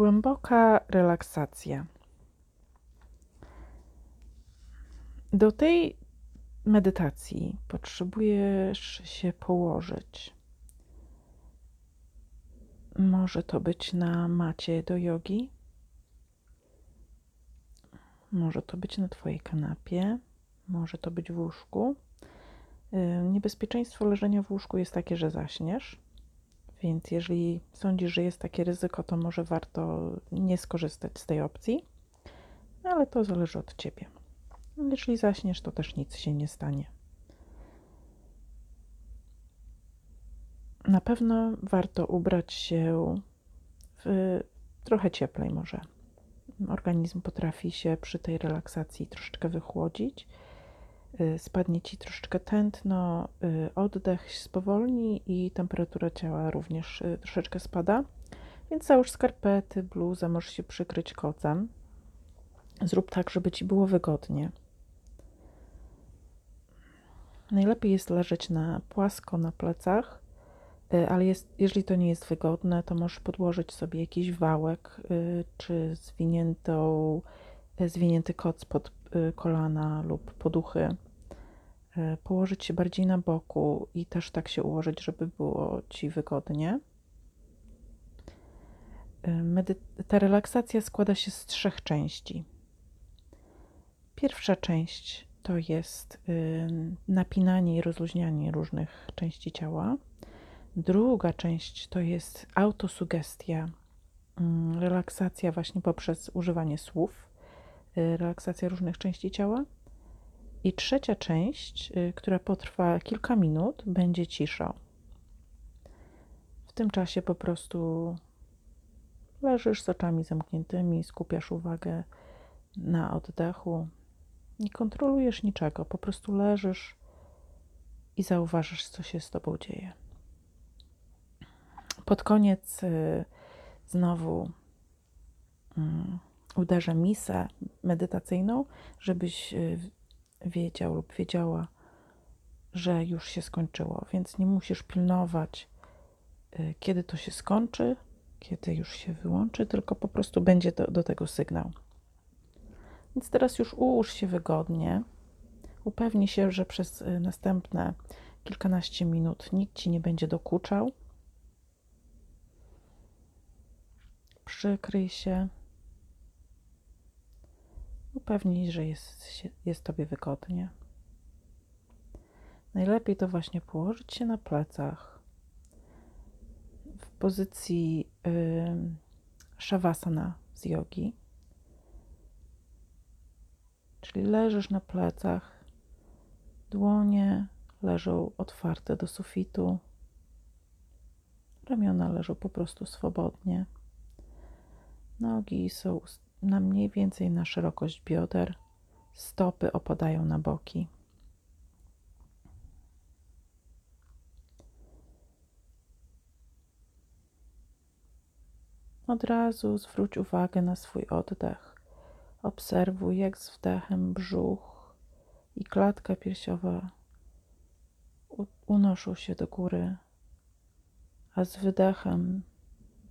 Głęboka relaksacja. Do tej medytacji potrzebujesz się położyć. Może to być na macie do jogi, może to być na Twojej kanapie, może to być w łóżku. Niebezpieczeństwo leżenia w łóżku jest takie, że zaśniesz. Więc jeżeli sądzisz, że jest takie ryzyko, to może warto nie skorzystać z tej opcji, no, ale to zależy od ciebie. Jeżeli zaśniesz, to też nic się nie stanie. Na pewno warto ubrać się w trochę cieplej może. Organizm potrafi się przy tej relaksacji troszeczkę wychłodzić spadnie ci troszeczkę tętno, y, oddech spowolni i temperatura ciała również y, troszeczkę spada. Więc załóż skarpety, bluzę, możesz się przykryć kocem. Zrób tak, żeby ci było wygodnie. Najlepiej jest leżeć na płasko na plecach, ale jest, jeżeli to nie jest wygodne, to możesz podłożyć sobie jakiś wałek czy zwiniętą, zwinięty koc pod kolana lub poduchy położyć się bardziej na boku i też tak się ułożyć, żeby było ci wygodnie. E, ta relaksacja składa się z trzech części. Pierwsza część to jest y, napinanie i rozluźnianie różnych części ciała. Druga część to jest autosugestia, mm, relaksacja właśnie poprzez używanie słów, y, relaksacja różnych części ciała. I trzecia część, y, która potrwa kilka minut, będzie cisza. W tym czasie po prostu leżysz z oczami zamkniętymi, skupiasz uwagę na oddechu, nie kontrolujesz niczego, po prostu leżysz i zauważysz, co się z tobą dzieje. Pod koniec y, znowu mm, uderzę misę medytacyjną, żebyś y, wiedział lub wiedziała, że już się skończyło, więc nie musisz pilnować, y, kiedy to się skończy, kiedy już się wyłączy, tylko po prostu będzie do, do tego sygnał. Więc teraz już ułóż się wygodnie. Upewnij się, że przez y, następne kilkanaście minut nikt ci nie będzie dokuczał. Przykryj się Upewnij, że jest, jest Tobie wygodnie. Najlepiej to właśnie położyć się na plecach w pozycji yy, shavasana z jogi. Czyli leżysz na plecach, dłonie leżą otwarte do sufitu, ramiona leżą po prostu swobodnie, nogi są na mniej więcej na szerokość bioder, stopy opadają na boki. Od razu zwróć uwagę na swój oddech. Obserwuj, jak z wdechem brzuch i klatka piersiowa unoszą się do góry, a z wydechem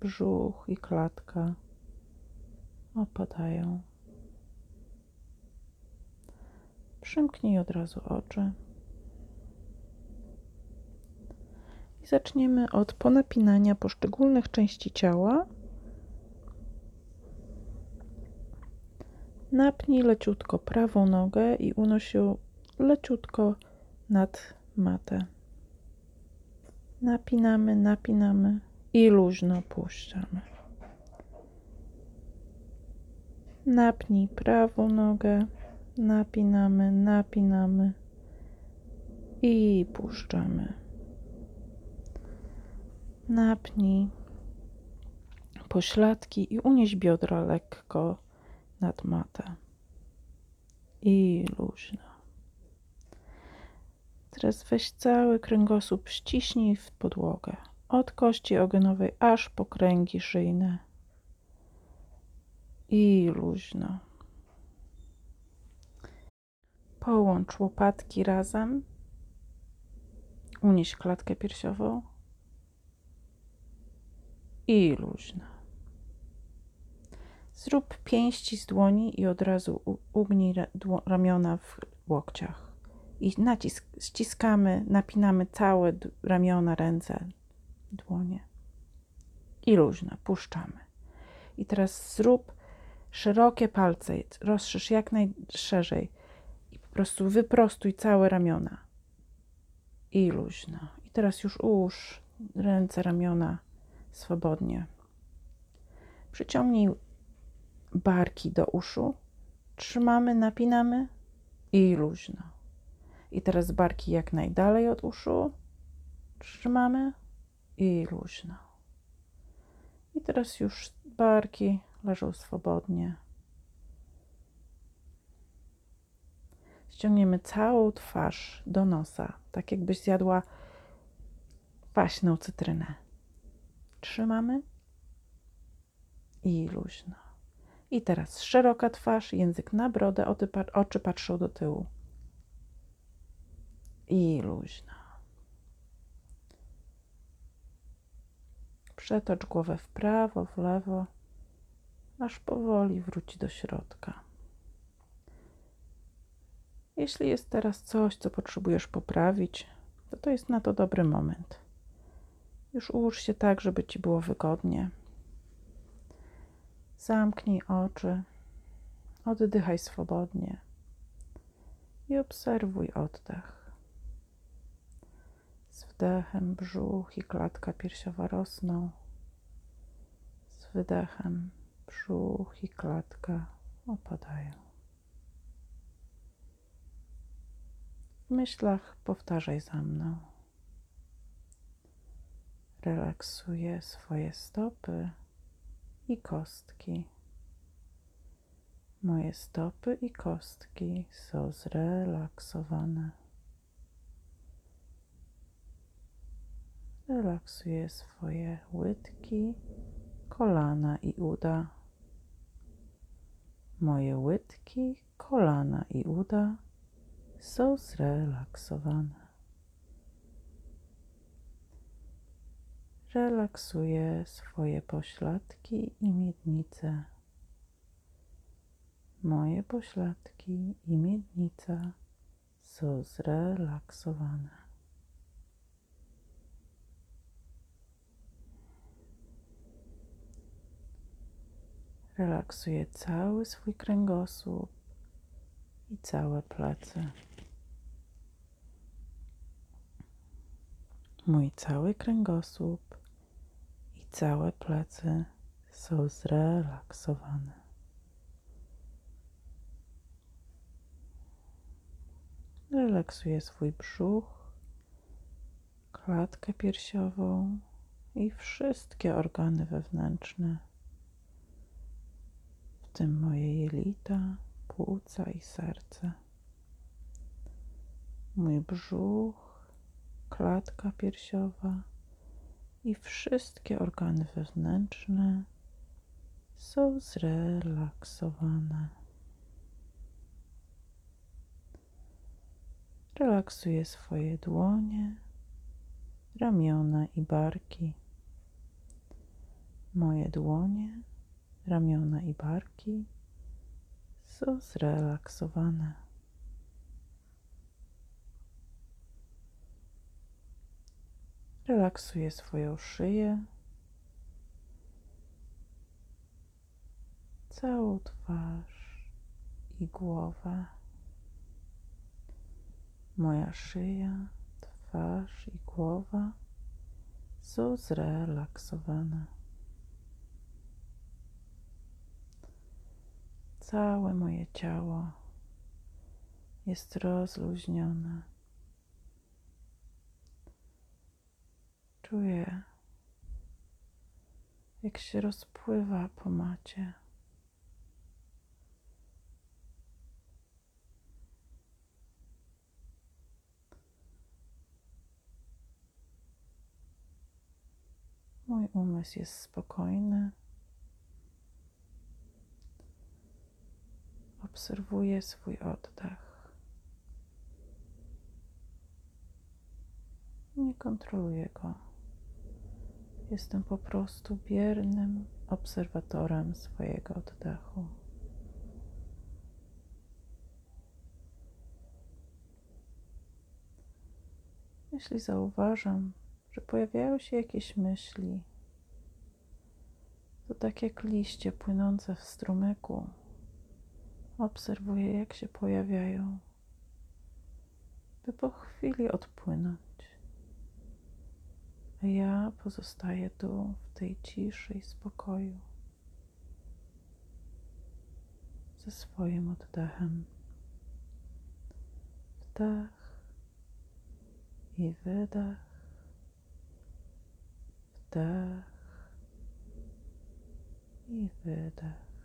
brzuch i klatka opadają. Przymknij od razu oczy. I zaczniemy od ponapinania poszczególnych części ciała. Napnij leciutko prawą nogę i unoś ją leciutko nad matę. Napinamy, napinamy i luźno puszczamy. Napnij prawą nogę, napinamy, napinamy i puszczamy. Napnij pośladki i unieś biodra lekko nad matę. I luźno. Teraz weź cały kręgosłup, ściśnij w podłogę. Od kości ogonowej aż po kręgi szyjne i luźno. Połącz łopatki razem. Unieś klatkę piersiową i luźno. Zrób pięści z dłoni i od razu ugnij ramiona w łokciach. I nacisk, ściskamy, napinamy całe ramiona, ręce, dłonie. I luźno, puszczamy. I teraz zrób szerokie palce, rozszerz jak najszerzej i po prostu wyprostuj całe ramiona. I luźno. I teraz już ułóż ręce, ramiona swobodnie. Przyciągnij barki do uszu. Trzymamy, napinamy i luźno. I teraz barki jak najdalej od uszu. Trzymamy i luźno. I teraz już barki leżą swobodnie. Ściągniemy całą twarz do nosa, tak jakbyś zjadła kwaśną cytrynę. Trzymamy i luźno. I teraz szeroka twarz, język na brodę, oczy, pa- oczy patrzą do tyłu. I luźno. Przetocz głowę w prawo, w lewo, aż powoli wróci do środka. Jeśli jest teraz coś, co potrzebujesz poprawić, to to jest na to dobry moment. Już ułóż się tak, żeby ci było wygodnie. Zamknij oczy, oddychaj swobodnie i obserwuj oddech. Z wdechem brzuch i klatka piersiowa rosną. Z wydechem brzuch i klatka opadają. W myślach powtarzaj za mną. Relaksuję swoje stopy i kostki. Moje stopy i kostki są zrelaksowane. Relaksuję swoje łydki, kolana i uda. Moje łydki, kolana i uda są zrelaksowane. Relaksuję swoje pośladki i miednice. Moje pośladki i miednica są zrelaksowane. Relaksuję cały swój kręgosłup i całe plecy. Mój cały kręgosłup i całe plecy są zrelaksowane. Relaksuję swój brzuch, klatkę piersiową i wszystkie organy wewnętrzne, tym moje jelita, płuca i serce. Mój brzuch, klatka piersiowa i wszystkie organy wewnętrzne są zrelaksowane. Relaksuję swoje dłonie, ramiona i barki. Moje dłonie, ramiona i barki są zrelaksowane. Relaksuję swoją szyję, całą twarz i głowę. Moja szyja, twarz i głowa są zrelaksowane. Całe moje ciało jest rozluźnione. Czuję, jak się rozpływa po macie. Mój umysł jest spokojny. Obserwuję swój oddech. Nie kontroluję go. Jestem po prostu biernym, obserwatorem swojego oddechu. Jeśli zauważam, że pojawiają się jakieś myśli, to tak jak liście płynące w strumyku, obserwuję, jak się pojawiają, by po chwili odpłynąć. A ja pozostaję tu w tej ciszy i spokoju ze swoim oddechem. Wdech i wydech, wdech i wydech.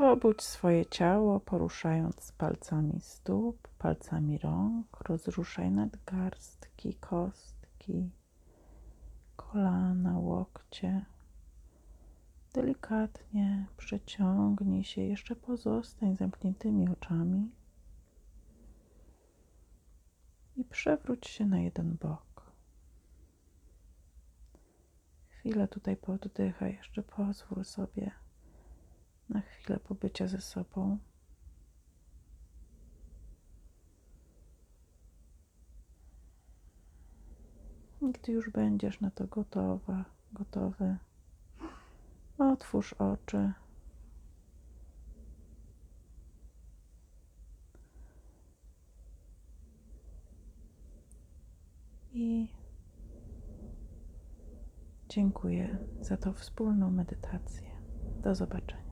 Pobudź swoje ciało, poruszając palcami stóp, palcami rąk. Rozruszaj nadgarstki, kostki, kolana, łokcie. Delikatnie przeciągnij się, jeszcze pozostań zamkniętymi oczami. przewróć się na jeden bok. Chwilę tutaj pooddychaj, jeszcze pozwól sobie na chwilę pobycia ze sobą. Gdy już będziesz na to gotowa, gotowy, otwórz oczy. I dziękuję za tą wspólną medytację. Do zobaczenia.